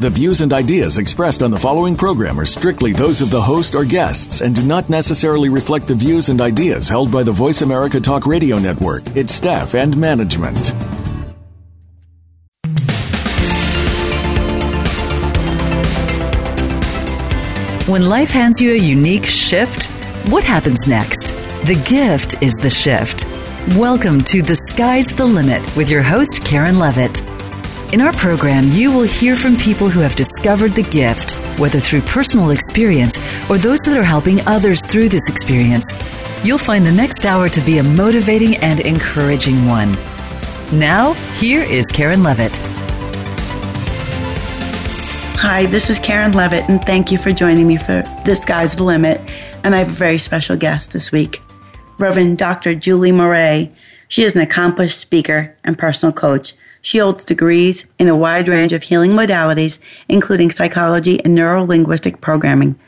The views and ideas expressed on the following program are strictly those of the host or guests and do not necessarily reflect the views and ideas held by the Voice America Talk Radio Network, its staff, and management. When life hands you a unique shift, what happens next? The gift is the shift. Welcome to The Sky's the Limit with your host, Karen Levitt. In our program, you will hear from people who have discovered the gift, whether through personal experience or those that are helping others through this experience. You'll find the next hour to be a motivating and encouraging one. Now, here is Karen Levitt. Hi, this is Karen Levitt, and thank you for joining me for The Sky's the Limit. And I have a very special guest this week, Reverend Dr. Julie Moret. She is an accomplished speaker and personal coach she holds degrees in a wide range of healing modalities, including psychology and neurolinguistic programming.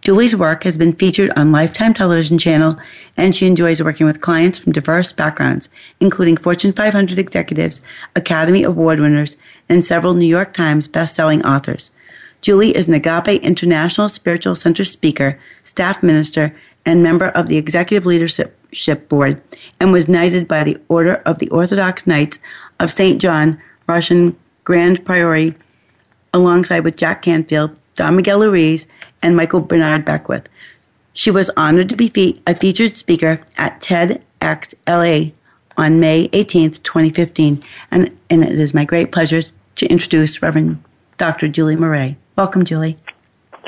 Julie's work has been featured on Lifetime Television Channel, and she enjoys working with clients from diverse backgrounds, including Fortune 500 executives, Academy Award winners, and several New York Times best-selling authors. Julie is an Agape International Spiritual Center speaker, staff minister, and member of the Executive Leadership Board, and was knighted by the Order of the Orthodox Knights of St. John, Russian Grand Priory, alongside with Jack Canfield, Don Miguel Ruiz, and Michael Bernard Beckwith. She was honored to be fe- a featured speaker at TEDx LA on May 18th, 2015, and, and it is my great pleasure to introduce Reverend Dr. Julie Moret. Welcome, Julie.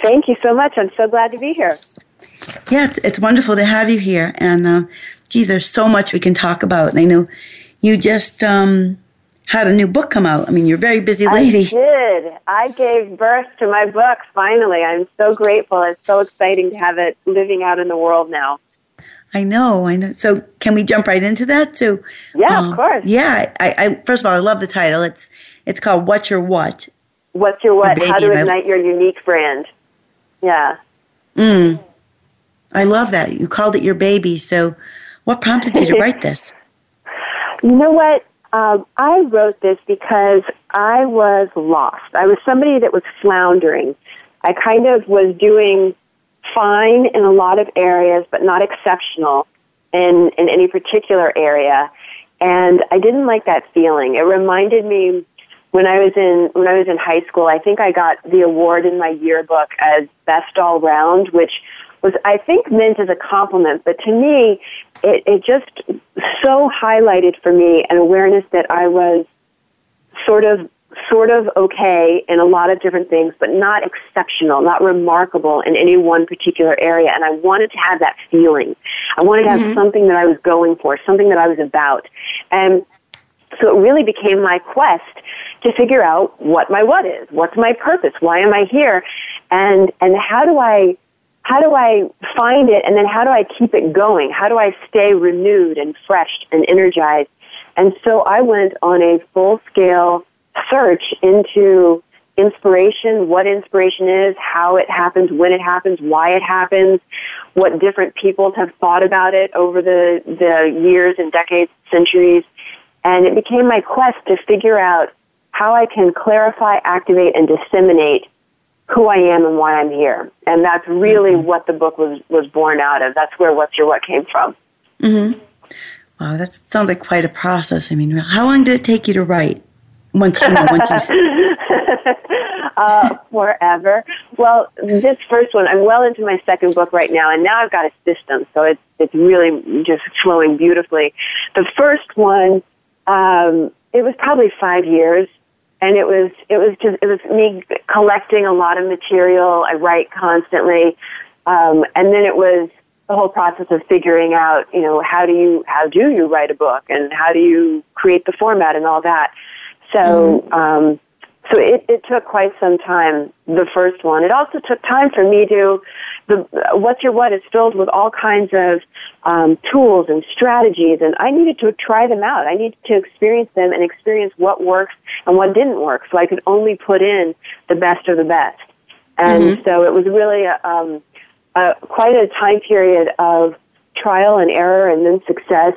Thank you so much. I'm so glad to be here. Yeah, it's, it's wonderful to have you here. And, uh, geez, there's so much we can talk about. And I know you just um, had a new book come out. I mean, you're a very busy lady. I did. I gave birth to my book finally. I'm so grateful. It's so exciting to have it living out in the world now. I know, I know. So, can we jump right into that? too? yeah, uh, of course. Yeah, I, I, first of all, I love the title. It's it's called "What's Your What." What's your what? How to ignite your unique brand. Yeah. Mm. I love that. You called it your baby. So, what prompted you to write this? You know what? Um, I wrote this because I was lost. I was somebody that was floundering. I kind of was doing fine in a lot of areas, but not exceptional in, in any particular area. And I didn't like that feeling. It reminded me when I was in when I was in high school. I think I got the award in my yearbook as best all round, which was I think meant as a compliment, but to me, it, it just so highlighted for me an awareness that I was sort of sort of okay in a lot of different things, but not exceptional, not remarkable in any one particular area. And I wanted to have that feeling. I wanted to have mm-hmm. something that I was going for, something that I was about. And so it really became my quest to figure out what my what is, what's my purpose, why am I here, and and how do I how do I find it and then how do I keep it going? How do I stay renewed and fresh and energized? And so I went on a full scale search into inspiration, what inspiration is, how it happens, when it happens, why it happens, what different people have thought about it over the, the years and decades, centuries. And it became my quest to figure out how I can clarify, activate, and disseminate who I am and why I'm here. And that's really mm-hmm. what the book was, was born out of. That's where What's Your What came from. Mm-hmm. Wow, that sounds like quite a process. I mean, how long did it take you to write? Once you know, once you. uh, forever. Well, this first one, I'm well into my second book right now, and now I've got a system, so it's it's really just flowing beautifully. The first one, um, it was probably five years and it was it was just it was me collecting a lot of material. I write constantly, um, and then it was the whole process of figuring out, you know, how do you how do you write a book and how do you create the format and all that. So mm-hmm. um, so it, it took quite some time, the first one. It also took time for me to, the What's Your What is filled with all kinds of um, tools and strategies, and I needed to try them out. I needed to experience them and experience what works and what didn't work, so I could only put in the best of the best. And mm-hmm. so it was really um, a, quite a time period of trial and error and then success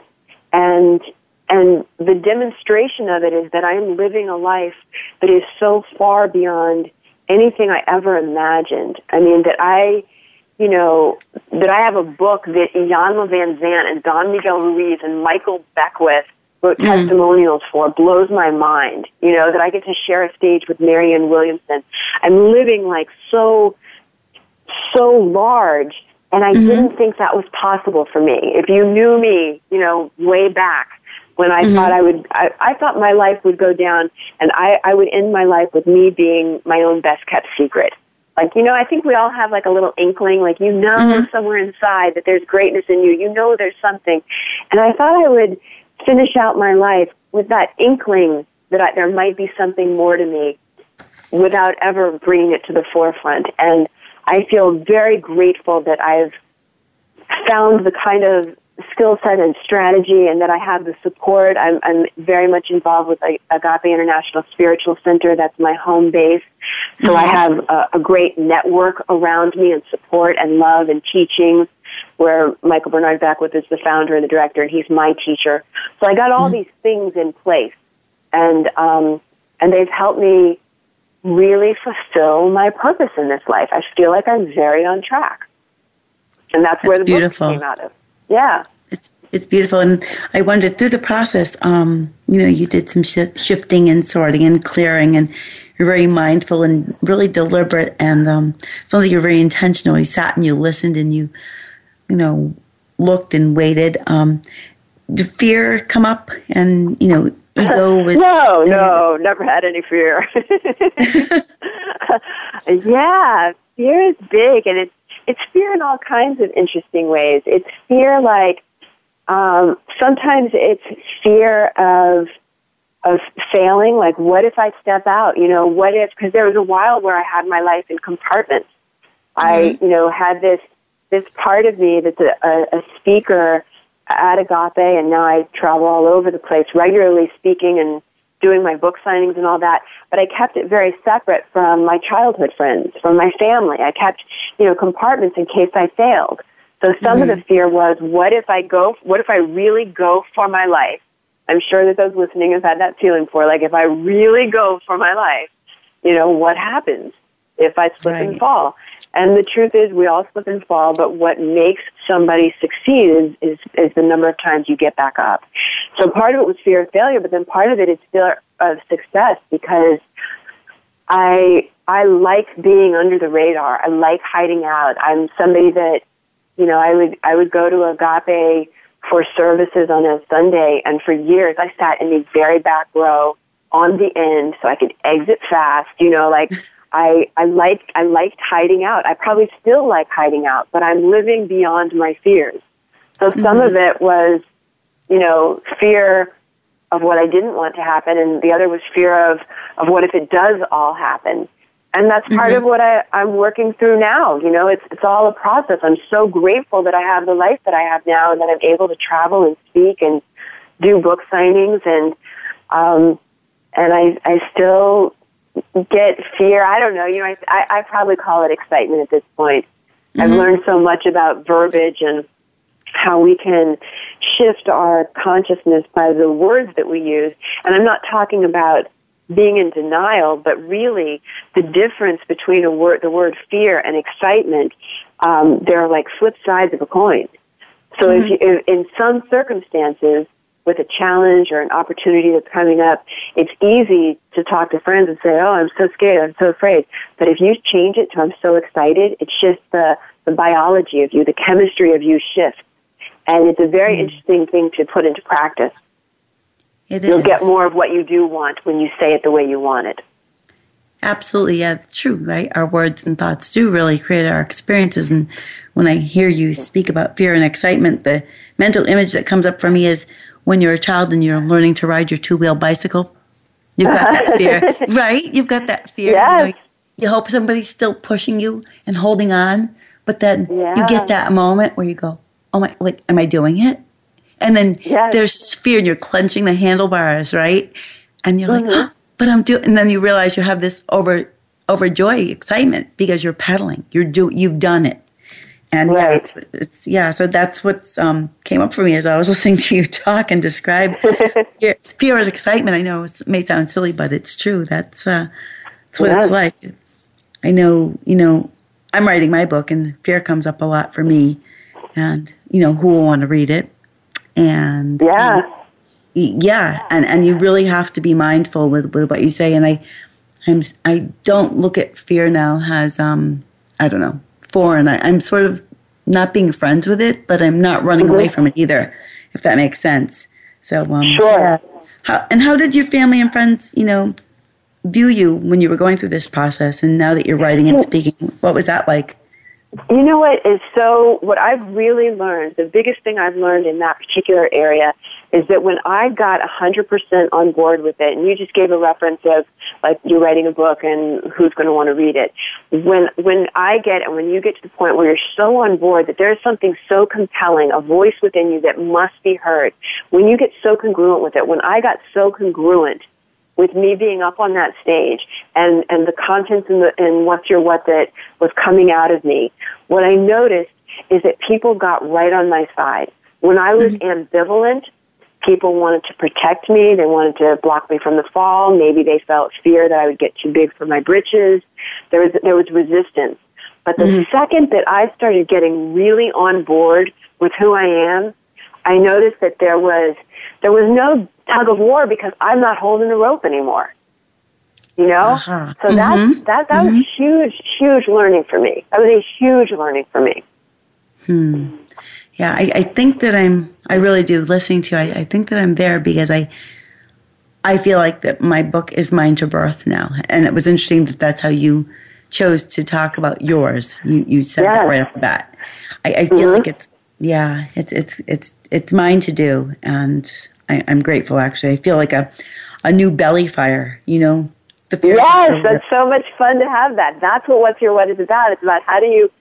and and the demonstration of it is that I am living a life that is so far beyond anything I ever imagined. I mean, that I, you know, that I have a book that Iyanla Vanzant and Don Miguel Ruiz and Michael Beckwith wrote mm-hmm. testimonials for blows my mind. You know, that I get to share a stage with Marianne Williamson. I'm living like so, so large. And I mm-hmm. didn't think that was possible for me. If you knew me, you know, way back, when I mm-hmm. thought I would, I, I thought my life would go down and I, I would end my life with me being my own best kept secret. Like, you know, I think we all have like a little inkling, like you know mm-hmm. somewhere inside that there's greatness in you. You know there's something. And I thought I would finish out my life with that inkling that I, there might be something more to me without ever bringing it to the forefront. And I feel very grateful that I've found the kind of skill set and strategy and that I have the support. I'm, I'm very much involved with Agape International Spiritual Center. That's my home base. So mm-hmm. I have a, a, great network around me and support and love and teaching where Michael Bernard Beckwith is the founder and the director and he's my teacher. So I got all mm-hmm. these things in place and, um, and they've helped me really fulfill my purpose in this life. I feel like I'm very on track. And that's, that's where the beautiful. book came out of. Yeah. It's it's beautiful, and I wondered through the process. Um, you know, you did some sh- shifting and sorting and clearing, and you're very mindful and really deliberate, and um, sounds like you're very intentional. You sat and you listened, and you, you know, looked and waited. Um, did fear come up, and you know, ego was no, no, never had any fear. yeah, fear is big, and it's it's fear in all kinds of interesting ways. It's fear like um, sometimes it's fear of of failing. Like, what if I step out? You know, what if? Because there was a while where I had my life in compartments. Mm-hmm. I, you know, had this this part of me that's a, a, a speaker at Agape, and now I travel all over the place regularly speaking and doing my book signings and all that, but I kept it very separate from my childhood friends, from my family. I kept, you know, compartments in case I failed. So some mm-hmm. of the mm-hmm. fear was, what if I go, what if I really go for my life? I'm sure that those listening have had that feeling for, like, if I really go for my life, you know, what happens if I slip right. and fall? And the truth is, we all slip and fall, but what makes somebody succeed is, is, is the number of times you get back up. So part of it was fear of failure, but then part of it is fear of success because I, I like being under the radar. I like hiding out. I'm somebody that, you know, I would, I would go to Agape for services on a Sunday, and for years I sat in the very back row on the end so I could exit fast, you know, like I, I like I liked hiding out. I probably still like hiding out, but I'm living beyond my fears. So some mm-hmm. of it was, you know, fear of what I didn't want to happen, and the other was fear of of what if it does all happen. And that's part mm-hmm. of what I, I'm working through now. You know, it's it's all a process. I'm so grateful that I have the life that I have now, and that I'm able to travel and speak and do book signings, and um, and I I still get fear. I don't know. You know, I, I, I probably call it excitement at this point. Mm-hmm. I've learned so much about verbiage and how we can shift our consciousness by the words that we use. And I'm not talking about being in denial, but really the difference between a word, the word fear and excitement, um, they're like flip sides of a coin. So mm-hmm. if, you, if in some circumstances, with a challenge or an opportunity that's coming up, it's easy to talk to friends and say, "Oh, I'm so scared, I'm so afraid." But if you change it to "I'm so excited," it shifts the the biology of you, the chemistry of you shifts, and it's a very mm-hmm. interesting thing to put into practice. It You'll is. get more of what you do want when you say it the way you want it. Absolutely, yeah, it's true, right? Our words and thoughts do really create our experiences. And when I hear you speak about fear and excitement, the mental image that comes up for me is when you're a child and you're learning to ride your two wheel bicycle You've got that fear, right? You've got that fear. Yes. You, know, you hope somebody's still pushing you and holding on, but then Yeah. you get that moment where you go, "Oh my! Like, am I doing it?" And then Yes. there's fear, and you're clenching the handlebars, right? And you're like, Mm-hmm. "Oh, "But I'm doing." And then you realize you have this over overjoy excitement because you're pedaling. You're do you've done it. And yeah, Right. it's, it's yeah. So that's what's um, came up for me as I was listening to you talk and describe fear, fear as excitement. I know it may sound silly, but it's true. That's uh, that's what it's like. I know. You know, I'm writing my book, and fear comes up a lot for me. And you know, who will want to read it? And Yeah. yeah, and and you really have to be mindful with with what you say. And I, I'm I don't look at fear now as um I don't know foreign. I, I'm sort of not being friends with it, but I'm not running away from it either, if that makes sense. So um, Sure. yeah. How, and how did your family and friends, you know, view you when you were going through this process, and now that you're writing and speaking? What was that like? You know what is so, what I've really learned, the biggest thing I've learned in that particular area is that when I got 100% on board with it, and you just gave a reference of like you're writing a book and who's going to want to read it. When, when I get and when you get to the point where you're so on board that there's something so compelling, a voice within you that must be heard, when you get so congruent with it, when I got so congruent with me being up on that stage and, and the contents and, the, and what's your what that was coming out of me, what I noticed is that people got right on my side. When I was mm-hmm. ambivalent, people wanted to protect me. They wanted to block me from the fall. Maybe they felt fear that I would get too big for my britches. There was, there was resistance. But the mm-hmm. second that I started getting really on board with who I am, I noticed that there was there was no tug of war because I'm not holding the rope anymore. You know, Uh-huh. so that that that was huge, huge learning for me. That was a huge learning for me. Hmm. Yeah, I, I think that I'm. I really do. Listening to, you, I, I think that I'm there because I, I feel like that my book is mine to birth now, and it was interesting that that's how you chose to talk about yours. You you said that right off the bat. I, I feel like it's yeah, it's it's it's it's mine to do, and I, I'm grateful. Actually, I feel like a a new belly fire. You know, the fear. Yes, that's so much fun to have that. That's what What's Your What is about. It's about how do you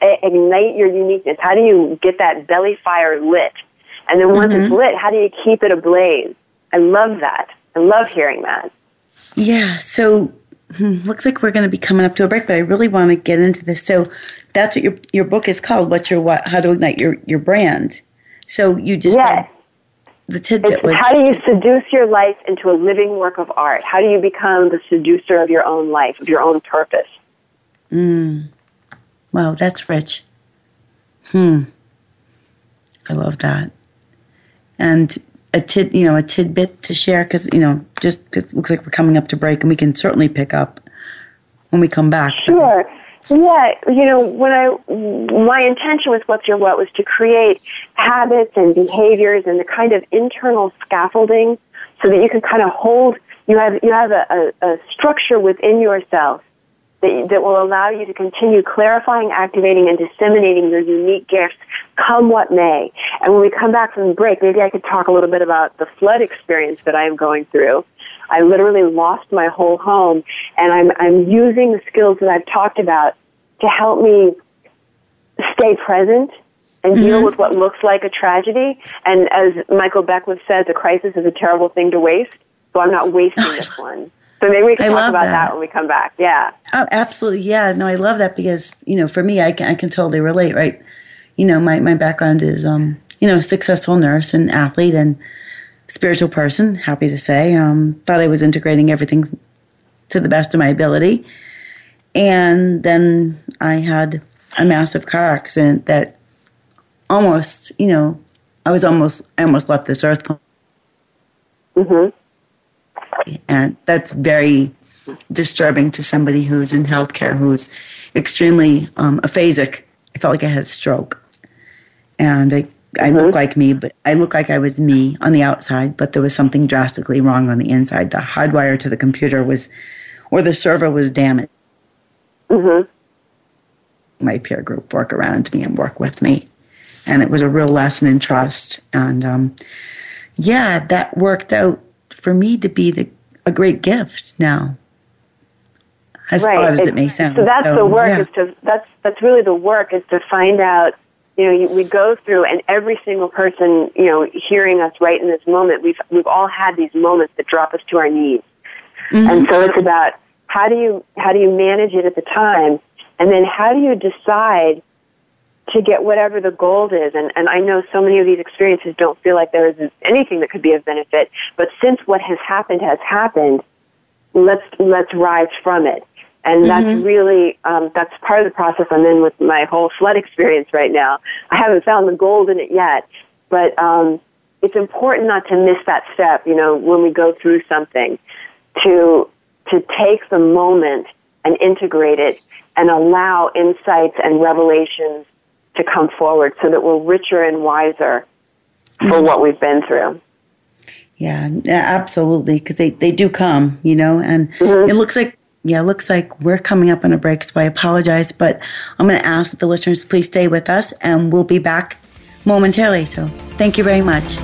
ignite your uniqueness? How do you get that belly fire lit? And then once it's lit, how do you keep it ablaze? I love that. I love hearing that. Yeah, so hmm, looks like we're going to be coming up to a break, but I really want to get into this. So that's what your your book is called. What's your what? How to ignite your your brand. So you just Yes. the tidbit It's was how do you seduce your life into a living work of art? How do you become the seducer of your own life, of your own purpose? wow, that's rich. Hmm, I love that. And a tid, you know, a tidbit to share because you know, just it looks like we're coming up to break, and we can certainly pick up when we come back. Sure. Yeah, you know, when I my intention with what's your what was to create habits and behaviors and the kind of internal scaffolding so that you can kind of hold you have you have a, a, a structure within yourself that that will allow you to continue clarifying, activating, and disseminating your unique gifts, come what may. And when we come back from the break, maybe I could talk a little bit about the flood experience that I am going through. I literally lost my whole home, and I'm I'm using the skills that I've talked about to help me stay present and deal with what looks like a tragedy. And as Michael Beckwith says, a crisis is a terrible thing to waste. So I'm not wasting this one. So maybe we can I talk about that. that when we come back. Yeah. Oh, absolutely. Yeah. No, I love that because, you know, for me, I can, I can totally relate, right? You know, my, my background is, um, you know, successful nurse and athlete and spiritual person, happy to say. Um, thought I was integrating everything to the best of my ability. And then I had a massive car accident that almost, you know, I was almost, I almost left this earth. hmm And that's very disturbing to somebody who's in healthcare who's extremely um, aphasic. I felt like I had a stroke. And I, I look like me, but I look like I was me on the outside, but there was something drastically wrong on the inside. The hardwire to the computer was, or the server was damaged. hmm My peer group work around me and work with me. And it was a real lesson in trust. And um, yeah, that worked out for me to be the a great gift now. As right. odd as it, it may sound. So that's so, the work. Yeah. Is to that's that's really the work is to find out. You know, we go through, and every single person, you know, hearing us right in this moment, we've we've all had these moments that drop us to our knees, mm-hmm. and so it's about how do you how do you manage it at the time, and then how do you decide to get whatever the goal is. And, and I know so many of these experiences don't feel like there is anything that could be of benefit, but since what has happened has happened, let's, let's rise from it. And that's mm-hmm. really, um, that's part of the process I'm in with my whole flood experience right now. I haven't found the gold in it yet, but, um, it's important not to miss that step, you know, when we go through something, to, to take the moment and integrate it and allow insights and revelations to come forward so that we're richer and wiser for mm-hmm. what we've been through. Yeah, absolutely, because they, they do come, you know, and mm-hmm. it looks like, yeah, it looks like we're coming up on a break, so I apologize, but I'm going to ask that the listeners to please stay with us, and we'll be back momentarily. So thank you very much.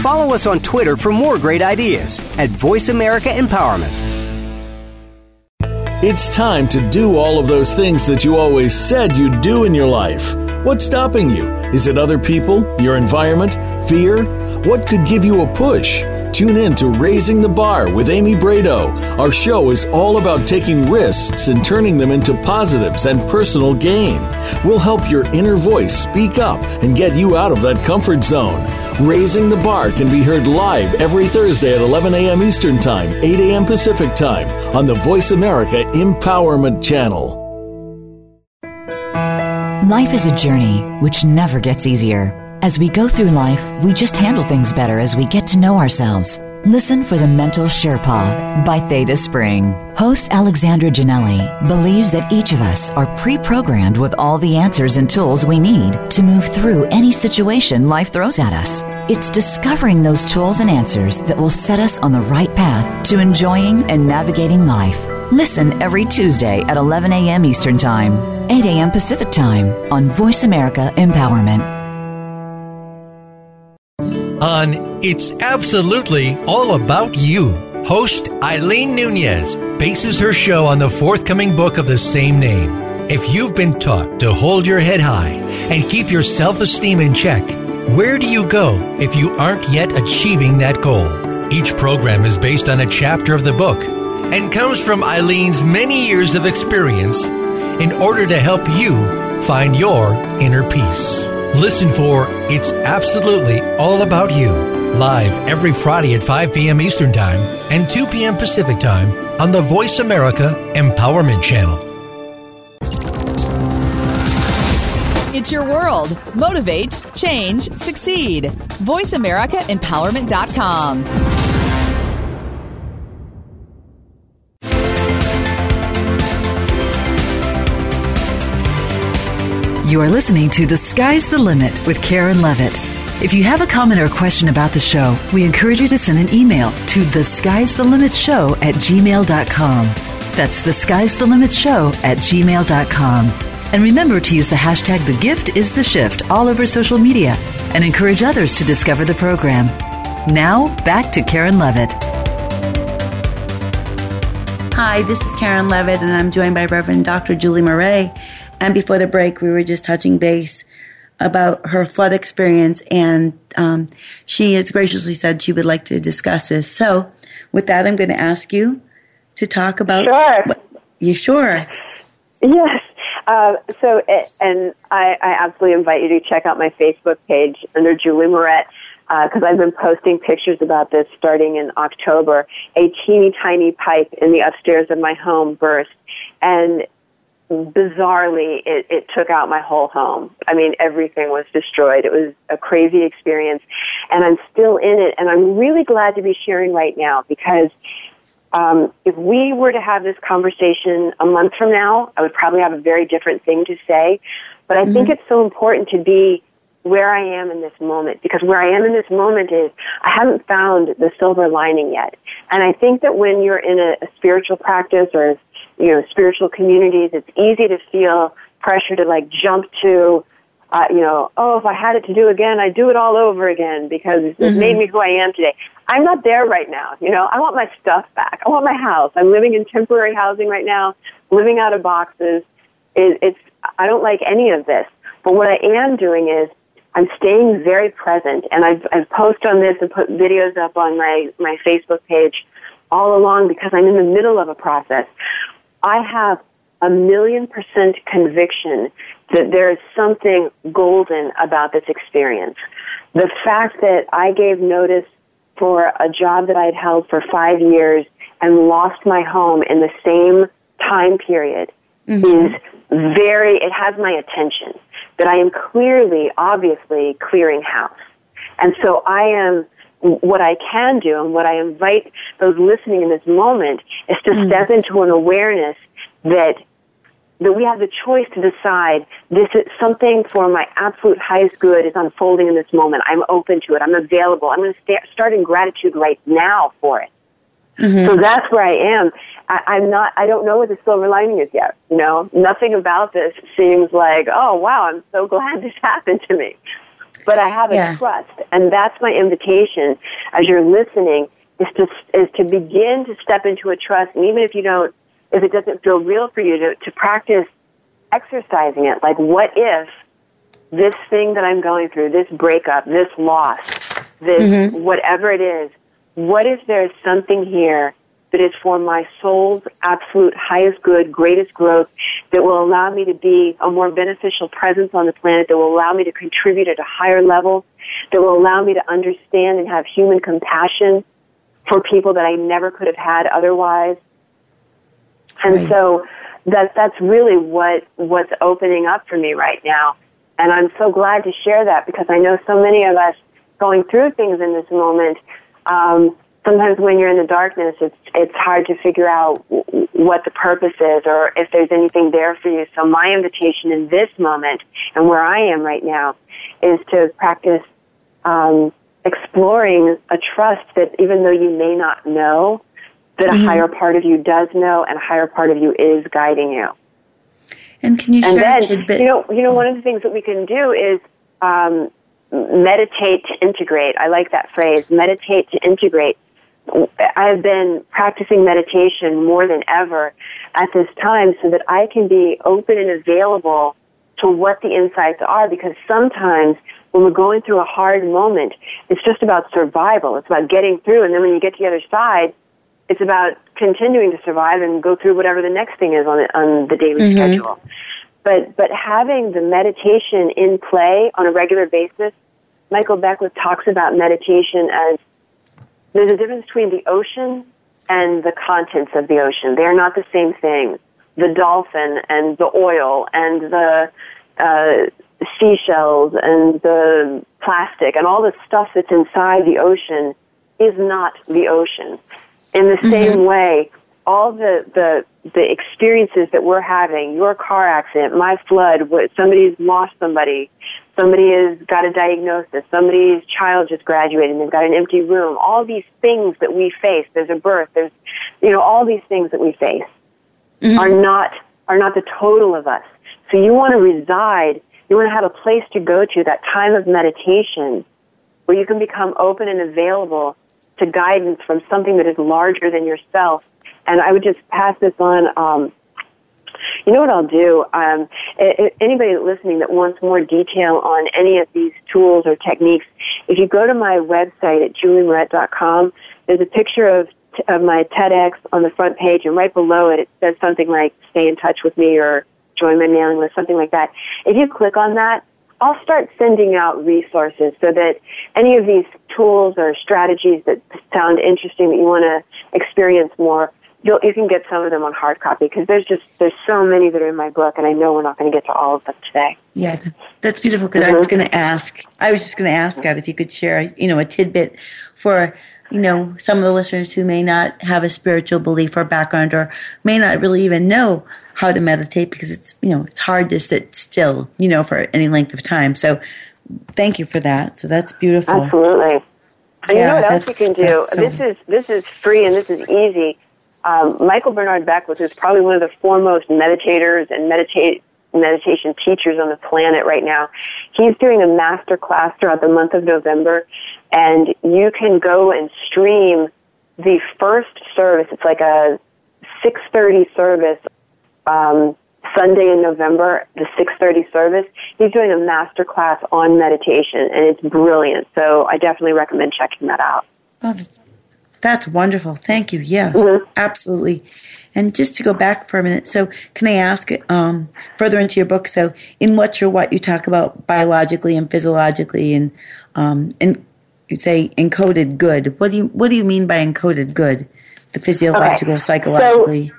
Follow us on Twitter for more great ideas at Voice America Empowerment. It's time to do all of those things that you always said you'd do in your life. What's stopping you? Is it other people, your environment, fear? What could give you a push? Tune in to Raising the Bar with Amy Brado. Our show is all about taking risks and turning them into positives and personal gain. We'll help your inner voice speak up and get you out of that comfort zone. Raising the Bar can be heard live every Thursday at 11 a.m. Eastern Time, 8 a.m. Pacific Time on the Voice America Empowerment Channel. Life is a journey which never gets easier. As we go through life, we just handle things better as we get to know ourselves. Listen for the Mental Sherpa by Theta Spring. Host Alexandra Janelli believes that each of us are pre programmed with all the answers and tools we need to move through any situation life throws at us. It's discovering those tools and answers that will set us on the right path to enjoying and navigating life. Listen every Tuesday at 11 a.m. Eastern Time, 8 a.m. Pacific Time on Voice America Empowerment on It's Absolutely All About You. Host Eileen Nunez bases her show on the forthcoming book of the same name. If you've been taught to hold your head high and keep your self esteem in check, where do you go if you aren't yet achieving that goal? Each program is based on a chapter of the book and comes from Eileen's many years of experience in order to help you find your inner peace. Listen for It's Absolutely All About You, live every Friday at 5 p.m. Eastern Time and 2 p.m. Pacific Time on the Voice America Empowerment Channel. It's your world. Motivate, change, succeed. VoiceAmericaEmpowerment.com. You are listening to The Sky's the Limit with Karen Levitt. If you have a comment or question about the show, we encourage you to send an email to the sky's the limit show at gmail.com. That's the sky's the limit show at gmail.com. And remember to use the hashtag the gift is the shift all over social media and encourage others to discover the program. Now, back to Karen Levitt. Hi, this is Karen Levitt, and I'm joined by Reverend Dr. Julie Moret. And before the break, we were just touching base about her flood experience, and um, she has graciously said she would like to discuss this. So, with that, I'm going to ask you to talk about. Sure. What, you sure? Yes. Uh, so, and I, I, absolutely invite you to check out my Facebook page under Julie Moret because uh, I've been posting pictures about this starting in October. A teeny tiny pipe in the upstairs of my home burst, and bizarrely, it, it took out my whole home. I mean, everything was destroyed. It was a crazy experience, and I'm still in it. And I'm really glad to be sharing right now because um, if we were to have this conversation a month from now, I would probably have a very different thing to say. But I mm-hmm. think it's so important to be where I am in this moment because where I am in this moment is I haven't found the silver lining yet. And I think that when you're in a, a spiritual practice or you know, spiritual communities, it's easy to feel pressure to like jump to, uh, you know, oh, if I had it to do again, I'd do it all over again because it mm-hmm. made me who I am today. I'm not there right now. You know, I want my stuff back. I want my house. I'm living in temporary housing right now, living out of boxes. It, it's, I don't like any of this. But what I am doing is I'm staying very present and I've, I've posted on this and put videos up on my, my Facebook page all along because I'm in the middle of a process. I have a million percent conviction that there is something golden about this experience. The fact that I gave notice for a job that I had held for five years and lost my home in the same time period mm-hmm. is very, it has my attention. That I am clearly, obviously clearing house. And so I am, what I can do and what I invite those listening in this moment is to mm-hmm. step into an awareness that that we have the choice to decide this is something for my absolute highest good is unfolding in this moment. I'm open to it. I'm available. I'm going to st- start in gratitude right now for it. Mm-hmm. So that's where I am. I, I'm not, I don't know what the silver lining is yet. You know, nothing about this seems like, oh wow, I'm so glad this happened to me. But I have a yeah. trust. And that's my invitation as you're listening is to, is to begin to step into a trust. And even if you don't if it doesn't feel real for you to, to practice exercising it. Like, what if this thing that I'm going through, this breakup, this loss, this mm-hmm. whatever it is, what if there's something here that is for my soul's absolute highest good, greatest growth, that will allow me to be a more beneficial presence on the planet, that will allow me to contribute at a higher level, that will allow me to understand and have human compassion for people that I never could have had otherwise, and right. so that that's really what what's opening up for me right now. And I'm so glad to share that because I know so many of us going through things in this moment. Um, sometimes when you're in the darkness, it's it's hard to figure out what the purpose is or if there's anything there for you. So my invitation in this moment and where I am right now is to practice um, exploring a trust that even though you may not know, that mm-hmm. a higher part of you does know and a higher part of you is guiding you. And can you and then, You know, you know, one of the things that we can do is um, meditate to integrate. I like that phrase, meditate to integrate. I've been practicing meditation more than ever at this time so that I can be open and available to what the insights are because sometimes when we're going through a hard moment, it's just about survival. It's about getting through and then when you get to the other side, it's about continuing to survive and go through whatever the next thing is on the, on the daily mm-hmm. schedule. But but having the meditation in play on a regular basis, Michael Beckwith talks about meditation as there's a difference between the ocean and the contents of the ocean. They are not the same thing. The dolphin and the oil and the uh, seashells and the plastic and all the stuff that's inside the ocean is not the ocean. In the mm-hmm. same way, all the, the, the experiences that we're having, your car accident, my flood, what, somebody's lost somebody, somebody has got a diagnosis, somebody's child just graduated and they've got an empty room, all these things that we face, there's a birth, there's, you know, all these things that we face mm-hmm. are not, are not the total of us. So you want to reside, you want to have a place to go to, that time of meditation, where you can become open and available to guidance from something that is larger than yourself. And I would just pass this on. Um, you know what I'll do? Um, anybody listening that wants more detail on any of these tools or techniques, if you go to my website at juliemoret.com, there's a picture of of my TEDx on the front page, and right below it, it says something like "Stay in touch with me" or "Join my mailing list," something like that. If you click on that, I'll start sending out resources so that any of these tools or strategies that sound interesting that you want to experience more, you'll, you can get some of them on hard copy because there's just there's so many that are in my book, and I know we're not going to get to all of them today. Yeah, that's beautiful. Because mm-hmm. I was mm-hmm. going to ask, I was just going to ask God if you could share, you know, a tidbit for you know some of the listeners who may not have a spiritual belief or background or may not really even know how to meditate because it's you know it's hard to sit still you know for any length of time so thank you for that so that's beautiful absolutely and yeah, you know what else you can do so this is this is free and this is easy um, michael bernard beckwith is probably one of the foremost meditators and meditate meditation teachers on the planet right now. He's doing a master class throughout the month of November, and you can go and stream the first service. It's like a 6:30 service. Um, Sunday in November, the 6:30 service. He's doing a master class on meditation, and it's brilliant. So I definitely recommend checking that out. Oh, that's, that's wonderful. Thank you. Yes, mm-hmm. absolutely. And just to go back for a minute, so can I ask um, further into your book? So, in What's Your What, you talk about biologically and physiologically, and um, and you say encoded good. What do you what do you mean by encoded good? The physiological, okay. psychologically.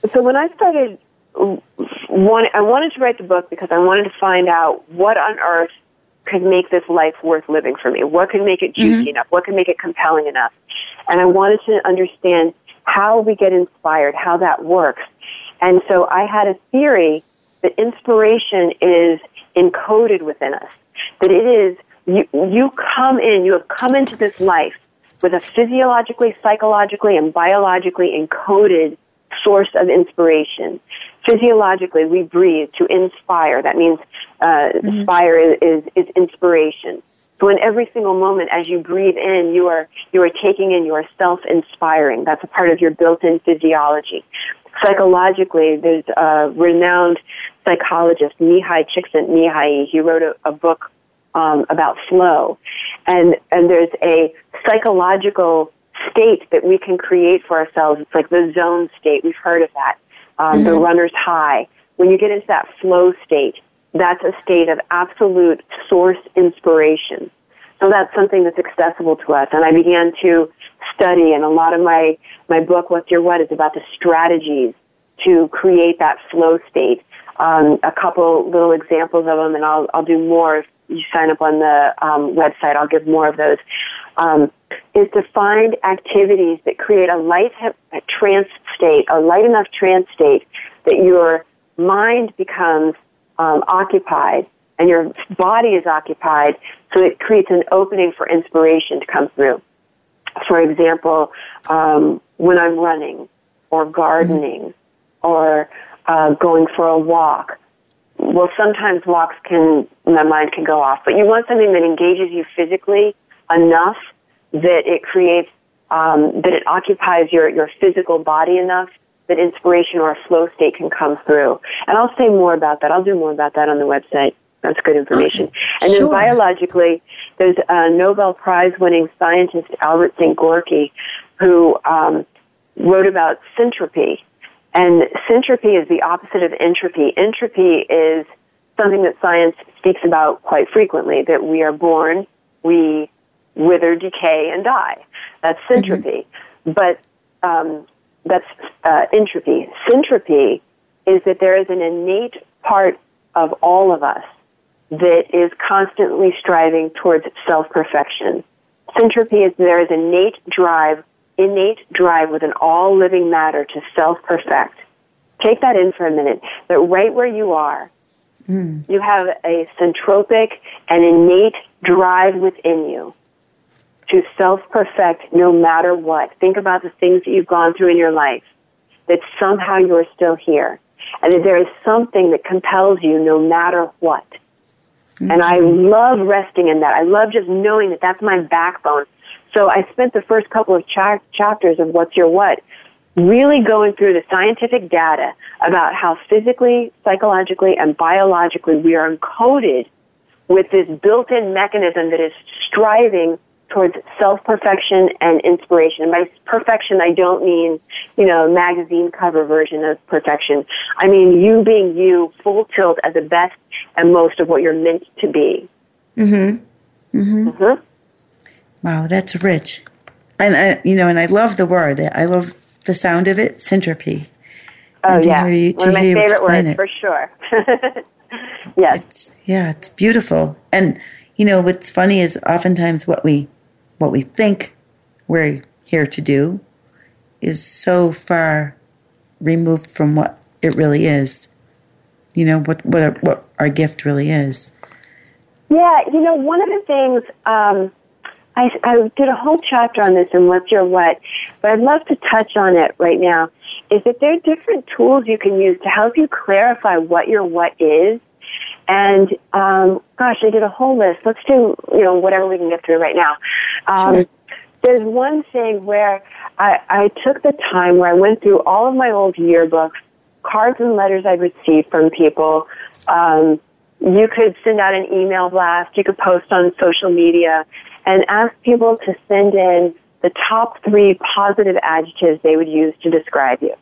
So, so when I started one, I wanted to write the book because I wanted to find out what on earth could make this life worth living for me. What could make it juicy mm-hmm. enough? What could make it compelling enough? And I wanted to understand how we get inspired, how that works. And so I had a theory that inspiration is encoded within us. That it is, you, you come in, you have come into this life with a physiologically, psychologically, and biologically encoded source of inspiration physiologically we breathe to inspire. That means uh, mm-hmm. inspire is, is, is inspiration. So in every single moment, as you breathe in, you are you are taking in, you are self-inspiring. That's a part of your built-in physiology. Psychologically, there's a renowned psychologist, Mihai Csikszentmihalyi. He wrote a, a book um, about flow, and and there's a psychological state that we can create for ourselves. It's like the zone state. We've heard of that um, mm-hmm. the runner's high. When you get into that flow state, that's a state of absolute source inspiration. So that's something that's accessible to us. And I began to study, and a lot of my, my book, What's Your What, is about the strategies to create that flow state. Um, a couple little examples of them, and I'll, I'll do more if you sign up on the um, website. I'll give more of those. Um, is to find activities that create a light a trance state, a light enough trance state that your mind becomes um, occupied and your body is occupied, so it creates an opening for inspiration to come through. For example, um, when I'm running or gardening or uh, going for a walk. Well, sometimes walks can, my mind can go off, but you want something that engages you physically enough that it creates, um, that it occupies your, your physical body enough that inspiration or a flow state can come through. And I'll say more about that. I'll do more about that on the website. That's good information. Okay. And then sure. biologically, there's a Nobel Prize winning scientist, Albert Szent-Györgyi, who um, wrote about syntropy. And syntropy is the opposite of entropy. Entropy is something that science speaks about quite frequently, that we are born, we wither, decay, and die. That's syntropy. Mm-hmm. But um, that's uh, entropy. Syntropy is that there is an innate part of all of us that is constantly striving towards self-perfection. Syntropy is there is innate drive, innate drive within all living matter to self-perfect. Take that in for a minute. That right where you are, mm. you have a syntropic and innate drive within you to self perfect no matter what. Think about the things that you've gone through in your life, that somehow you're still here, and that there is something that compels you no matter what. Mm-hmm. And I love resting in that. I love just knowing that that's my backbone. So I spent the first couple of cha- chapters of What's Your What really going through the scientific data about how physically, psychologically, and biologically we are encoded with this built-in mechanism that is striving towards self-perfection and inspiration. And by perfection, I don't mean, you know, magazine cover version of perfection. I mean you being you, full tilt as the best and most of what you're meant to be. Mm-hmm. Mm-hmm. mm-hmm. Wow, that's rich. And, I, you know, and I love the word. I love the sound of it, syntropy. Oh, yeah. You, One of my favorite words, it. for sure. yes. It's, yeah, it's beautiful. And, you know, what's funny is oftentimes what we what we think we're here to do is so far removed from what it really is. You know what what what our gift really is. Yeah, you know, one of the things um, I, I did a whole chapter on this in What's Your What, but I'd love to touch on it right now. is that there are different tools you can use to help you clarify what your what is. And um, gosh, I did a whole list. Let's do you know whatever we can get through right now. Um, sure. There's one thing where I, I took the time where I went through all of my old yearbooks, cards and letters I'd received from people. Um, you could send out an email blast. You could post on social media and ask people to send in the top three positive adjectives they would use to describe you.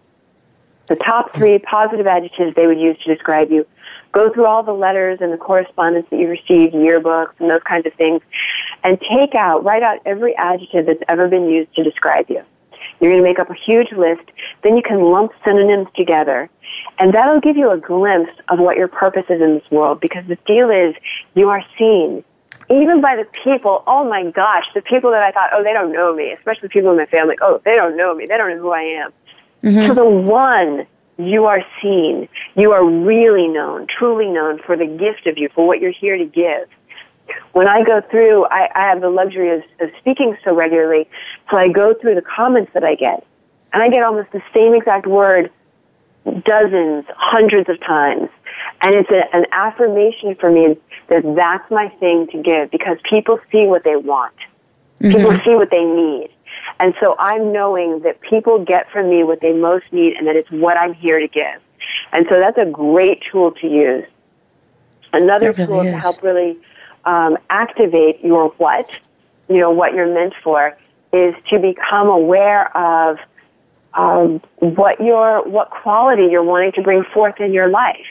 The top three positive adjectives they would use to describe you. Go through all the letters and the correspondence that you received, yearbooks and those kinds of things, and take out, write out every adjective that's ever been used to describe you. You're going to make up a huge list. Then you can lump synonyms together. And that'll give you a glimpse of what your purpose is in this world because the deal is you are seen even by the people, oh my gosh, the people that I thought, oh, they don't know me, especially the people in my family, oh, they don't know me, they don't know who I am. Mm-hmm. To the one, you are seen. You are really known, truly known for the gift of you, for what you're here to give. When I go through, I, I have the luxury of, of speaking so regularly, so I go through the comments that I get, and I get almost the same exact word dozens, hundreds of times. And it's a, an affirmation for me that that's my thing to give because people see what they want. Mm-hmm. People see what they need. And so I'm knowing that people get from me what they most need and that it's what I'm here to give. And so that's a great tool to use. Another really tool is. to help really um, activate your what, you know, what you're meant for, is to become aware of um, what your what quality you're wanting to bring forth in your life.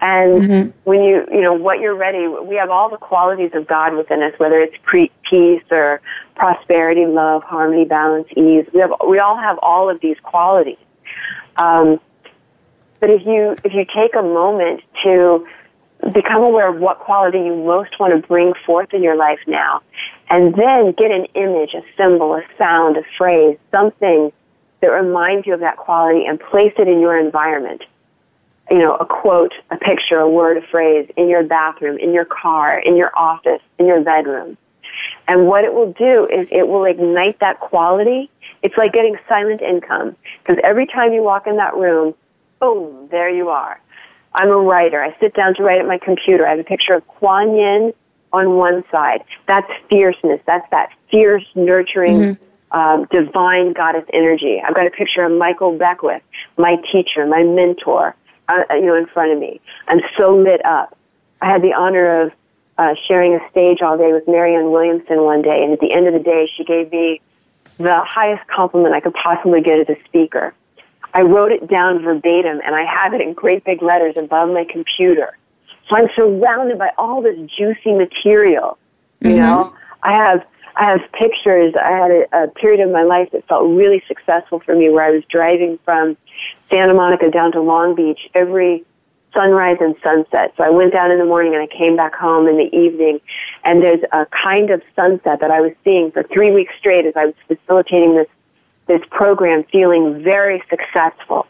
And mm-hmm. when you, you know, what you're ready, we have all the qualities of God within us, whether it's pre- peace or prosperity, love, harmony, balance, ease. We have, we all have all of these qualities. Um, but if you, if you take a moment to become aware of what quality you most want to bring forth in your life now, and then get an image, a symbol, a sound, a phrase, something that reminds you of that quality and place it in your environment you know, a quote, a picture, a word, a phrase in your bathroom, in your car, in your office, in your bedroom. And what it will do is it will ignite that quality. It's like getting silent income. Because every time you walk in that room, boom, there you are. I'm a writer. I sit down to write at my computer. I have a picture of Kuan Yin on one side. That's fierceness. That's that fierce, nurturing, mm-hmm. um, divine goddess energy. I've got a picture of Michael Beckwith, my teacher, my mentor uh, you know, in front of me. I'm so lit up. I had the honor of uh, sharing a stage all day with Marianne Williamson one day, and at the end of the day, she gave me the highest compliment I could possibly get as a speaker. I wrote it down verbatim, and I have it in great big letters above my computer. So I'm surrounded by all this juicy material. You mm-hmm. know, I have I have pictures. I had a, a period of my life that felt really successful for me, where I was driving from Santa Monica down to Long Beach every sunrise and sunset. So I went down in the morning and I came back home in the evening and there's a kind of sunset that I was seeing for three weeks straight as I was facilitating this, this program feeling very successful.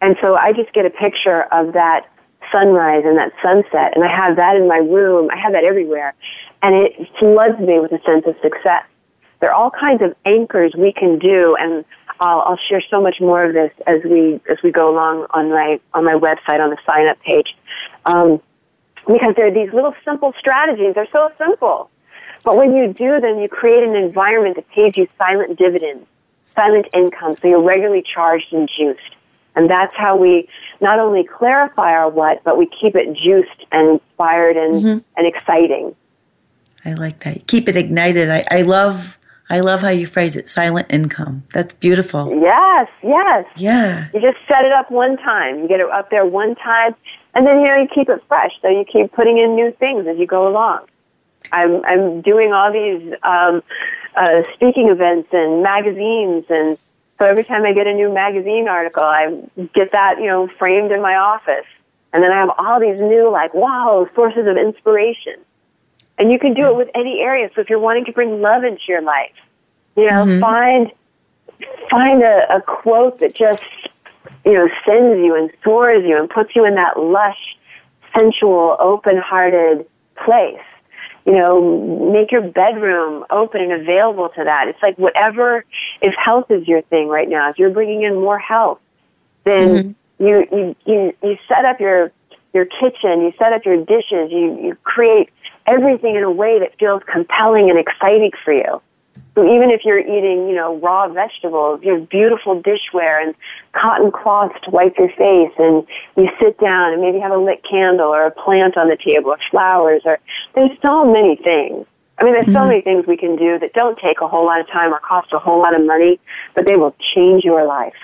And so I just get a picture of that sunrise and that sunset and I have that in my room. I have that everywhere and it floods me with a sense of success. There are all kinds of anchors we can do and I'll, I'll share so much more of this as we as we go along on my on my website on the sign up page, um, because there are these little simple strategies. They're so simple, but when you do them, you create an environment that pays you silent dividends, silent income, so you're regularly charged and juiced. And that's how we not only clarify our what, but we keep it juiced and inspired and, mm-hmm. and exciting. I like that. Keep it ignited. I, I love I love how you phrase it, silent income. That's beautiful. Yes, yes. Yeah. You just set it up one time. You get it up there one time, and then, you know, you keep it fresh. So you keep putting in new things as you go along. I'm, I'm doing all these, um, uh, speaking events and magazines and so every time I get a new magazine article, I get that, you know, framed in my office. And then I have all these new, like, wow, sources of inspiration. And you can do it with any area. So if you're wanting to bring love into your life, you know, mm-hmm. find find a, a quote that just you know sends you and soars you and puts you in that lush, sensual, open-hearted place. You know, make your bedroom open and available to that. It's like whatever, if health is your thing right now, if you're bringing in more health, then mm-hmm. you, you you you set up your your kitchen, you set up your dishes, you you create everything in a way that feels compelling and exciting for you. So even if you're eating, you know, raw vegetables, you have beautiful dishware and cotton cloths to wipe your face and you sit down and maybe have a lit candle or a plant on the table or flowers or there's so many things. I mean, there's so mm-hmm. many things we can do that don't take a whole lot of time or cost a whole lot of money, but they will change your life.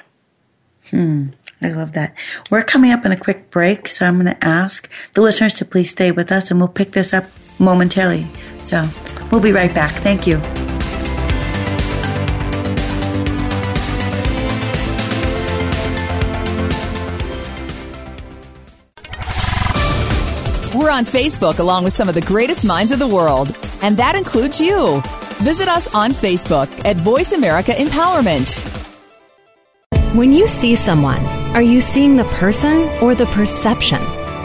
Hmm. I love that. We're coming up in a quick break, so I'm going to ask the listeners to please stay with us and we'll pick this up momentarily. So we'll be right back. Thank you. We're on Facebook along with some of the greatest minds of the world, and that includes you. Visit us on Facebook at Voice America Empowerment. When you see someone, are you seeing the person or the perception?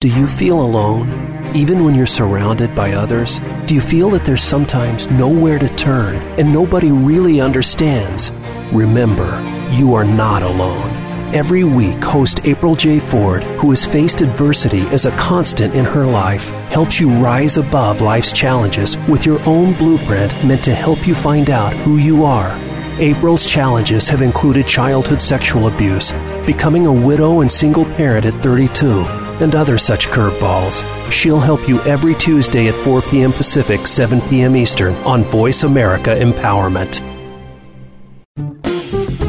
Do you feel alone, even when you're surrounded by others? Do you feel that there's sometimes nowhere to turn and nobody really understands? Remember, you are not alone. Every week, host April J. Ford, who has faced adversity as a constant in her life, helps you rise above life's challenges with your own blueprint meant to help you find out who you are. April's challenges have included childhood sexual abuse, becoming a widow and single parent at 32, and other such curveballs. She'll help you every Tuesday at 4 p.m. Pacific, 7 p.m. Eastern on Voice America Empowerment.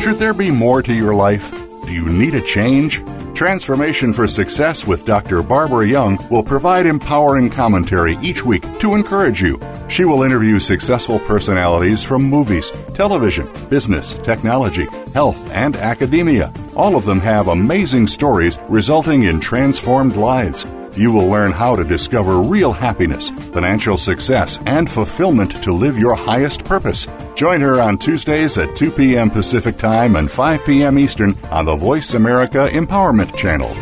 Should there be more to your life? Do you need a change? Transformation for Success with Dr. Barbara Young will provide empowering commentary each week to encourage you. She will interview successful personalities from movies, television, business, technology, health, and academia. All of them have amazing stories resulting in transformed lives. You will learn how to discover real happiness, financial success, and fulfillment to live your highest purpose. Join her on Tuesdays at 2 p.m. Pacific Time and 5 p.m. Eastern on the Voice America Empowerment Channel.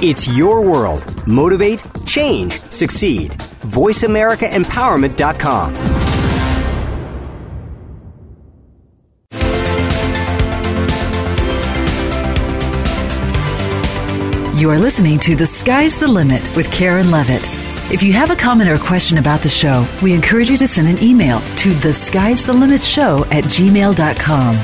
It's your world. Motivate, change, succeed. VoiceAmericaEmpowerment.com. You are listening to The Sky's the Limit with Karen Levitt. If you have a comment or question about the show, we encourage you to send an email to the sky's the limit show at gmail.com.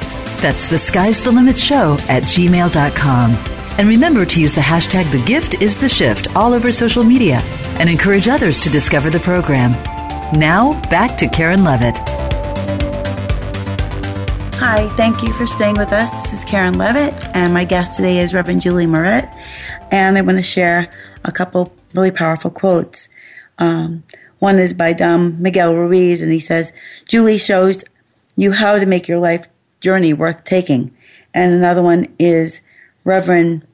That's the sky's the limit show at gmail.com. And remember to use the hashtag the gift is the shift all over social media and encourage others to discover the program. Now, back to Karen Levitt. Hi, thank you for staying with us. This is Karen Levitt, and my guest today is Reverend Julie Moret and I want to share a couple really powerful quotes. Um, one is by Don Miguel Ruiz, and he says, Julie shows you how to make your life journey worth taking. And another one is Reverend,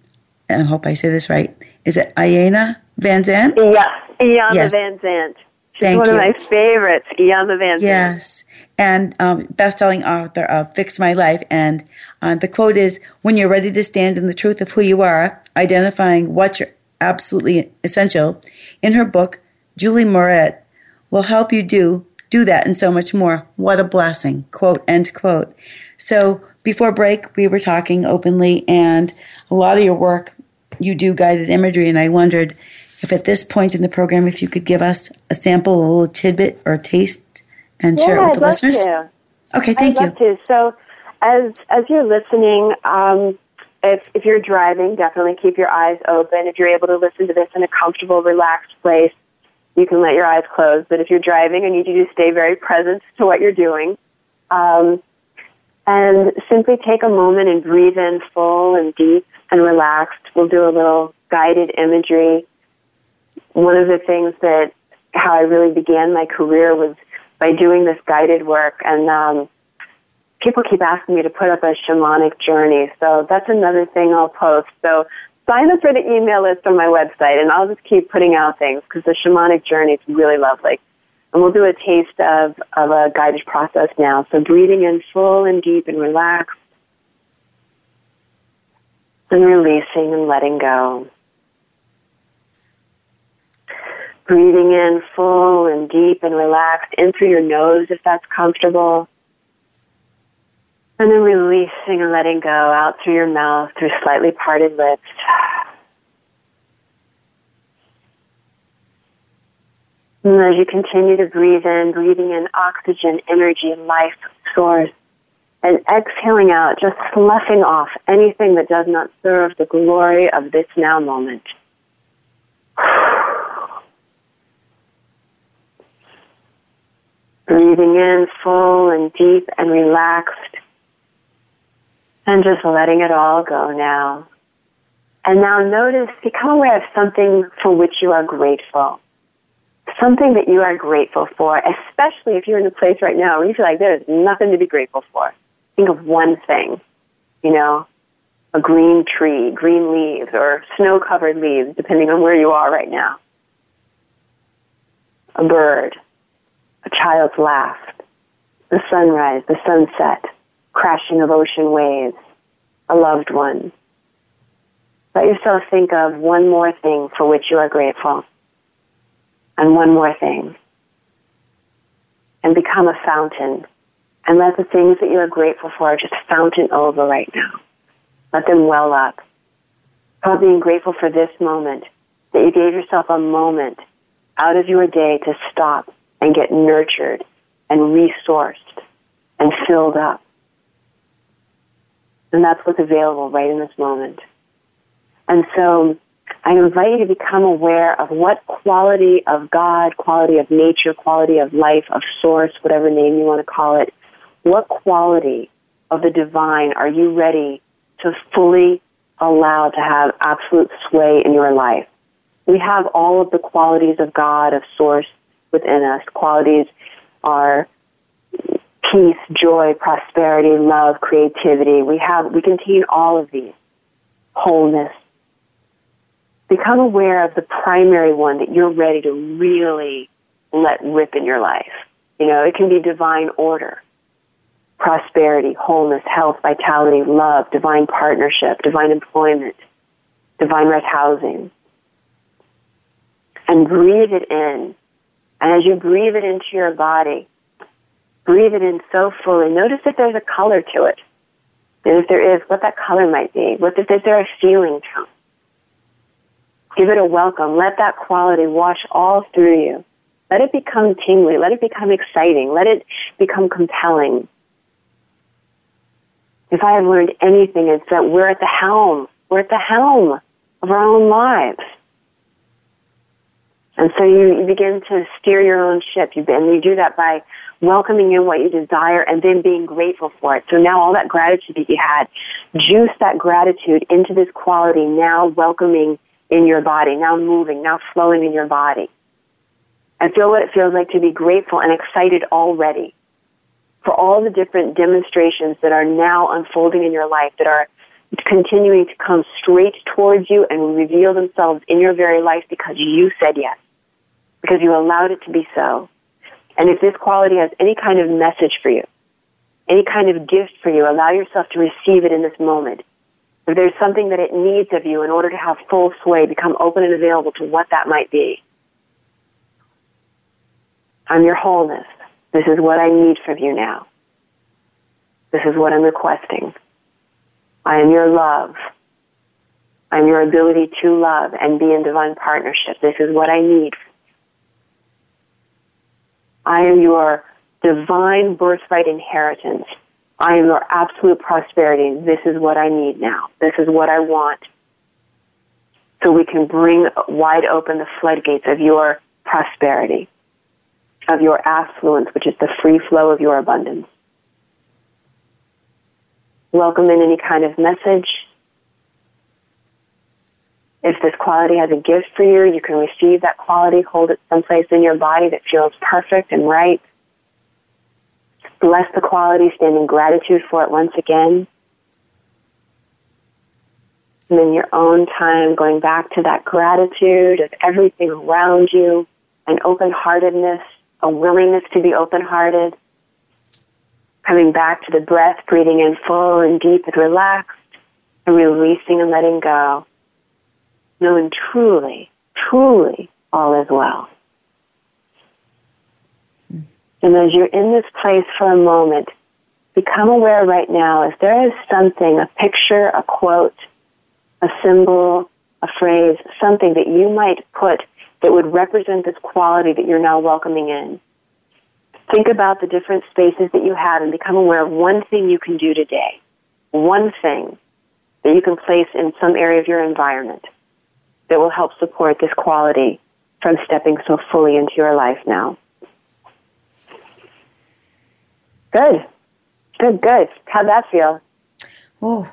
I hope I say this right, is it Iyanla Vanzant? Yeah, Iyanla yes. Vanzant. She's Thank one you. of my favorites, Iyanla Vanzant. Yes, and um, best-selling author of Fix My Life. And uh, the quote is, "When you're ready to stand in the truth of who you are, identifying what's absolutely essential." In her book, Julie Moret will help you do do that and so much more. What a blessing! Quote end quote. So before break, we were talking openly, and a lot of your work you do guided imagery, and I wondered if at this point in the program, if you could give us a sample, a little tidbit or a taste, and yeah, it with I'd the love listeners. To. Okay, thank I'd you. love to. So, as as you're listening, um, if if you're driving, definitely keep your eyes open. If you're able to listen to this in a comfortable, relaxed place, you can let your eyes close. But if you're driving, I need you to stay very present to what you're doing. Um, and simply take a moment and breathe in full and deep and relaxed. We'll do a little guided imagery. One of the things that how I really began my career was by doing this guided work. And um, people keep asking me to put up a shamanic journey, so that's another thing I'll post. So sign up for the email list on my website, and I'll just keep putting out things because the shamanic journey is really lovely. And we'll do a taste of, of a guided process now. So breathing in full and deep and relaxed, and releasing and letting go. Breathing in full and deep and relaxed in through your nose if that's comfortable. And then releasing and letting go out through your mouth through slightly parted lips. And as you continue to breathe in, breathing in oxygen, energy, life source, and exhaling out, just sloughing off anything that does not serve the glory of this now moment. Breathing in full and deep and relaxed. And just letting it all go now. And now notice, become aware of something for which you are grateful. Something that you are grateful for, especially if you're in a place right now where you feel like there's nothing to be grateful for. Think of one thing, you know, a green tree, green leaves, or snow covered leaves, depending on where you are right now. A bird, a child's laugh, the sunrise, the sunset, crashing of ocean waves, a loved one. Let yourself think of one more thing for which you are grateful. And one more thing. And become a fountain. And let the things that you are grateful for just fountain over right now. Let them well up. About being grateful for this moment, that you gave yourself a moment out of your day to stop and get nurtured and resourced and filled up. And that's what's available right in this moment. And so I invite you to become aware of what quality of God, quality of nature, quality of life, of source, whatever name you want to call it, what quality of the divine are you ready to fully allow to have absolute sway in your life? We have all of the qualities of God, of source within us. Qualities are peace, joy, prosperity, love, creativity. We have, we contain all of these. Wholeness. Become aware of the primary one that you're ready to really let rip in your life. You know, it can be divine order, prosperity, wholeness, health, vitality, love, divine partnership, divine employment, divine right housing. And breathe it in. And as you breathe it into your body, breathe it in so fully. Notice if there's a color to it. And if there is, what that color might be. What if, is there a feeling to it? Give it a welcome. Let that quality wash all through you. Let it become tingly. Let it become exciting. Let it become compelling. If I have learned anything, it's that we're at the helm. We're at the helm of our own lives. And so you, you begin to steer your own ship. You, and you do that by welcoming in what you desire and then being grateful for it. So now all that gratitude that you had, juice that gratitude into this quality now welcoming in your body, now moving, now flowing in your body. And feel what it feels like to be grateful and excited already for all the different demonstrations that are now unfolding in your life that are continuing to come straight towards you and reveal themselves in your very life because you said yes, because you allowed it to be so. And if this quality has any kind of message for you, any kind of gift for you, allow yourself to receive it in this moment. If there's something that it needs of you in order to have full sway, become open and available to what that might be. I'm your wholeness. This is what I need from you now. This is what I'm requesting. I am your love. I'm your ability to love and be in divine partnership. This is what I need I am your divine birthright inheritance. I am your absolute prosperity. This is what I need now. This is what I want. So we can bring wide open the floodgates of your prosperity, of your affluence, which is the free flow of your abundance. Welcome in any kind of message. If this quality has a gift for you, you can receive that quality, hold it someplace in your body that feels perfect and right. bless the quality, stand in gratitude for it once again. And then your own time going back to that gratitude of everything around you, an open heartedness, a willingness to be open hearted. Coming back to the breath, breathing in full and deep and relaxed, and releasing and letting go. Knowing truly, truly all is well. And as you're in this place for a moment, become aware right now if there is something, a picture, a quote, a symbol, a phrase, something that you might put that would represent this quality that you're now welcoming in. Think about the different spaces that you have and become aware of one thing you can do today. One thing that you can place in some area of your environment that will help support this quality from stepping so fully into your life now. Good. Good, good. How'd that feel? Oh,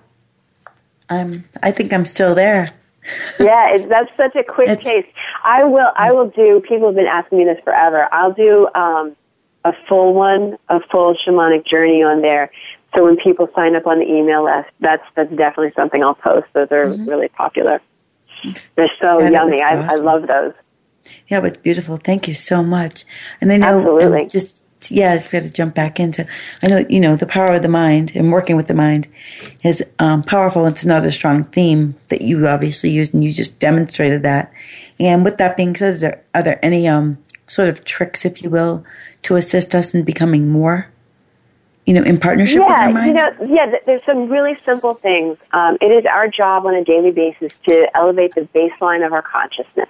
I'm, I think I'm still there. yeah, it, that's such a quick it's, case. I will, I will do, people have been asking me this forever. I'll do, um, a full one, a full shamanic journey on there. So when people sign up on the email list, that's, that's definitely something I'll post. Those are mm-hmm. really popular. They're so yummy. I, awesome. I love those. Yeah, it was beautiful. Thank you so much. And I know Absolutely. Um, just yeah, I've got to jump back into. I know you know the power of the mind and working with the mind is um, powerful. It's another strong theme that you obviously used, and you just demonstrated that. And with that being said, there, are there any um, sort of tricks, if you will, to assist us in becoming more? You know, in partnership yeah, with our mind. You know, yeah, there's some really simple things. Um, it is our job on a daily basis to elevate the baseline of our consciousness.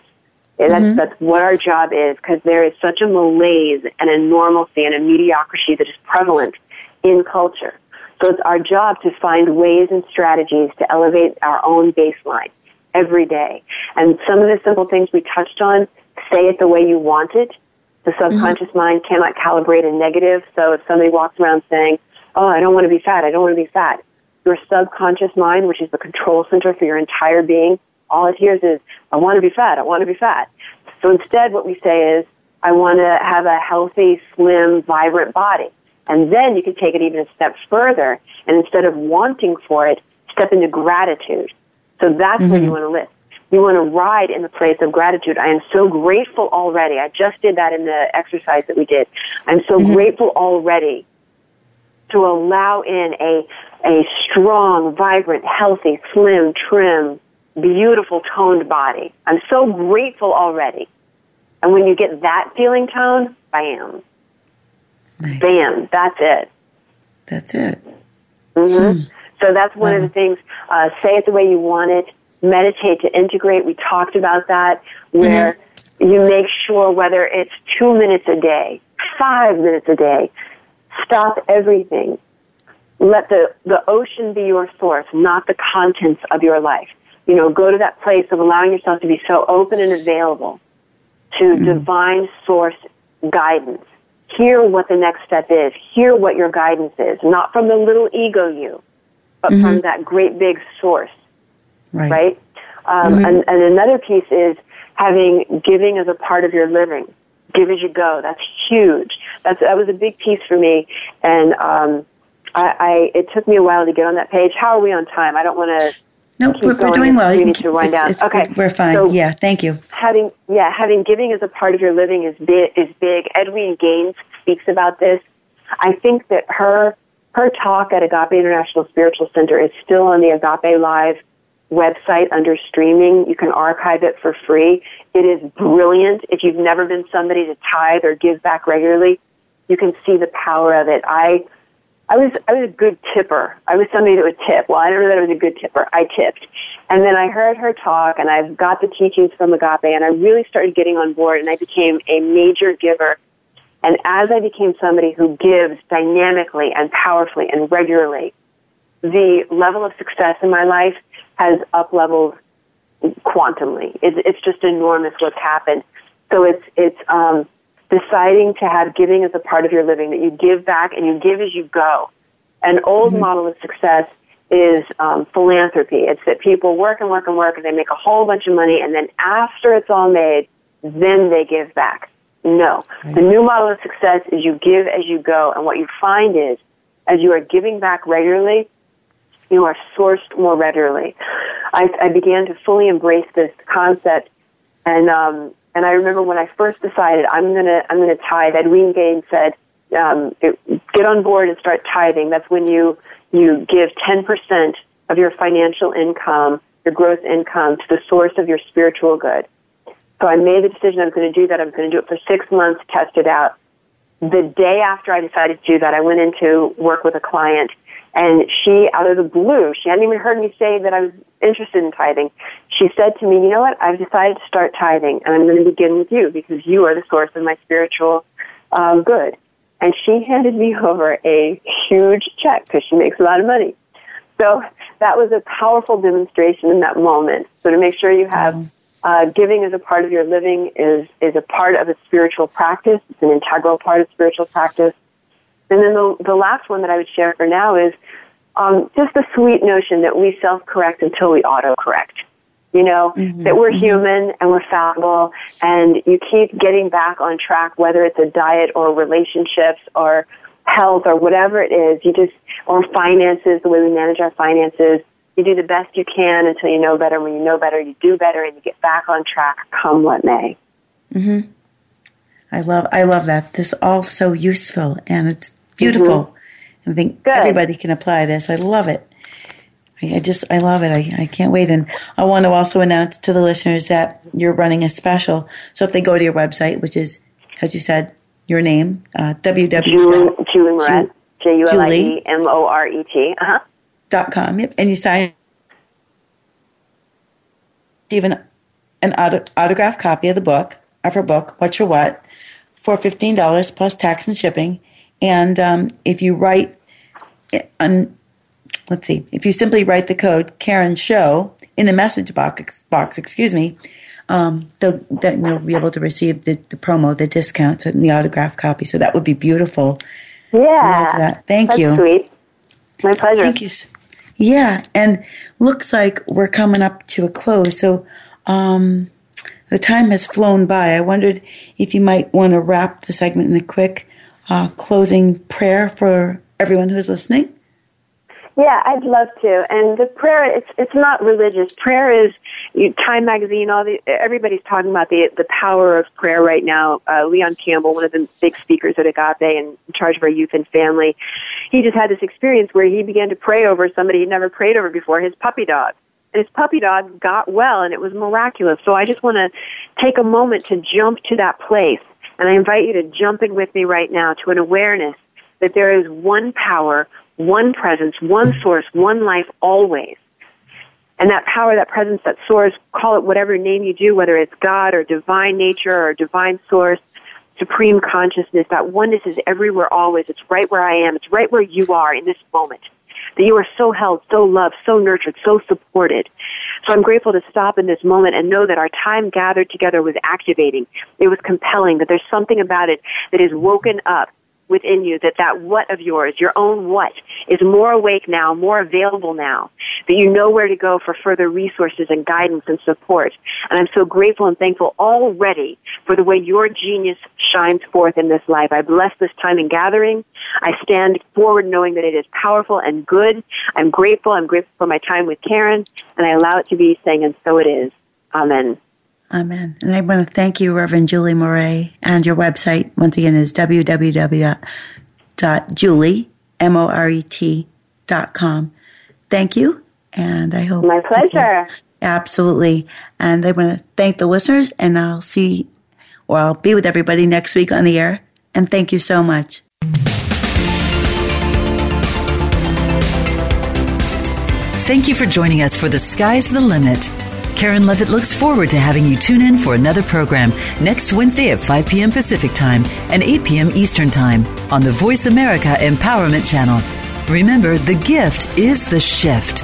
And that's, mm-hmm. that's what our job is because there is such a malaise and a normalcy and a mediocrity that is prevalent in culture. So it's our job to find ways and strategies to elevate our own baseline every day. And some of the simple things we touched on, say it the way you want it. The subconscious mm-hmm. mind cannot calibrate a negative. So if somebody walks around saying, oh, I don't want to be fat, I don't want to be fat, your subconscious mind, which is the control center for your entire being, all it hears is, I want to be fat, I want to be fat. So instead what we say is, I want to have a healthy, slim, vibrant body. And then you can take it even a step further, and instead of wanting for it, step into gratitude. So that's mm-hmm. where you want to live. You want to ride in the place of gratitude. I am so grateful already. I just did that in the exercise that we did. I'm so mm-hmm. grateful already to allow in a, a strong, vibrant, healthy, slim, trim, beautiful toned body. I'm so grateful already. And when you get that feeling tone, bam. Nice. Bam, that's it. That's it. Mm-hmm. Hmm. So that's one wow. of the things. Uh, say it the way you want it. Meditate to integrate. We talked about that, where mm-hmm. you make sure whether it's two minutes a day, five minutes a day, stop everything. Let the, the ocean be your source, not the contents of your life you know, go to that place of allowing yourself to be so open and available to mm-hmm. divine source guidance. Hear what the next step is. Hear what your guidance is. Not from the little ego you, but mm-hmm. from that great big source. Right. right? Um, mm-hmm. and, and another piece is having giving as a part of your living. Give as you go. That's huge. That's, that was a big piece for me. And, um, I, I, it took me a while to get on that page. How are we on time? I don't want to no, we're, we're doing well. We need to wind down. okay, we're fine. So yeah, thank you. Having yeah, having giving as a part of your living is big. Is big. Edwene Gaines speaks about this. I think that her her talk at Agape International Spiritual Center is still on the Agape Live website under streaming. You can archive it for free. It is brilliant. If you've never been somebody to tithe or give back regularly, you can see the power of it. I I was I was a good tipper. I was somebody that would tip. Well, I never that I was a good tipper. I tipped, and then I heard her talk, and I've got the teachings from Agape, and I really started getting on board, and I became a major giver. And as I became somebody who gives dynamically and powerfully and regularly, the level of success in my life has up leveled quantumly. It's, it's just enormous what's happened. So it's it's um, deciding to have giving as a part of your living, that you give back and you give as you go. An old mm-hmm. model of success is um, philanthropy. It's that people work and work and work and they make a whole bunch of money and then after it's all made, then they give back. No. The new model of success is you give as you go. And what you find is, as you are giving back regularly, you are sourced more readily. I, I began to fully embrace this concept, and um, and I remember when I first decided I'm gonna I'm gonna tithe. Edwene Gaines said, um, it, "Get on board and start tithing." That's when you you give ten percent of your financial income, your gross income, to the source of your spiritual good. So I made the decision I was going to do that. I was going to do it for six months, test it out. The day after I decided to do that, I went into work with a client and she, out of the blue, she hadn't even heard me say that I was interested in tithing. She said to me, you know what? I've decided to start tithing and I'm going to begin with you because you are the source of my spiritual uh, good. And she handed me over a huge check because she makes a lot of money. So that was a powerful demonstration in that moment. So to make sure you have uh, giving as a part of your living is is a part of a spiritual practice. It's an integral part of spiritual practice. And then the, the last one that I would share for now is um, just the sweet notion that we self correct until we auto correct. You know, mm-hmm. that we're mm-hmm. human and we're fallible and you keep getting back on track, whether it's a diet or relationships or health or whatever it is. You just, or finances, the way we manage our finances you do the best you can until you know better. When you know better, you do better, and you get back on track, come what may. Mm-hmm. I love I love that. This all so useful and it's beautiful. Mm-hmm. I think Good. everybody can apply this. I love it. I, I just I love it. I, I can't wait. And I want to also announce to the listeners that you're running a special. So if they go to your website, which is as you said, your name, uh, www. Julie, Julie Moret, J U L I E M O R E T. Uh huh dot com. Yep. And you sign even an auto, autographed copy of the book, of her book, What's Your What, for $15 plus tax and shipping. And um, if you write, on, let's see, if you simply write the code Karen Show in the message box, box excuse me, um, then you'll be able to receive the, the promo, the discounts, and the autograph copy. So that would be beautiful. Yeah. Thank That's you. Sweet. My pleasure. Thank you. Yeah, and looks like we're coming up to a close. So um, the time has flown by. I wondered if you might want to wrap the segment in a quick uh, closing prayer for everyone who's listening. Yeah, I'd love to. And the prayer, it's it's not religious. Prayer is you, Time Magazine. All the everybody's talking about the the power of prayer right now. Uh, Leon Campbell, one of the big speakers at Agape and in charge of our youth and family, he just had this experience where he began to pray over somebody he'd never prayed over before, his puppy dog. And his puppy dog got well, and it was miraculous. So I just want to take a moment to jump to that place, and I invite you to jump in with me right now to an awareness that there is one power one presence, one source, one life always. And that power, that presence, that source, call it whatever name you do, whether it's God or divine nature or divine source, supreme consciousness, that oneness is everywhere always. It's right where I am. It's right where you are in this moment. That you are so held, so loved, so nurtured, so supported. So I'm grateful to stop in this moment and know that our time gathered together was activating. It was compelling, that there's something about it that is woken up within you that that what of yours, your own what, is more awake now, more available now, that you know where to go for further resources and guidance and support. And I'm so grateful and thankful already for the way your genius shines forth in this life. I bless this time in gathering. I stand forward knowing that it is powerful and good. I'm grateful. I'm grateful for my time with Karen, and I allow it to be saying, and so it is. Amen. Amen. And I want to thank you, Reverend Julie Moret. And your website, once again, is www.julie.com. Thank you. And I hope. My pleasure. People, absolutely. And I want to thank the listeners, and I'll see, or I'll be with everybody next week on the air. And thank you so much. Thank you for joining us for The Sky's the Limit. Karen Levitt looks forward to having you tune in for another program next Wednesday at 5 p.m. Pacific Time and 8 p.m. Eastern Time on the Voice America Empowerment Channel. Remember, the gift is the shift.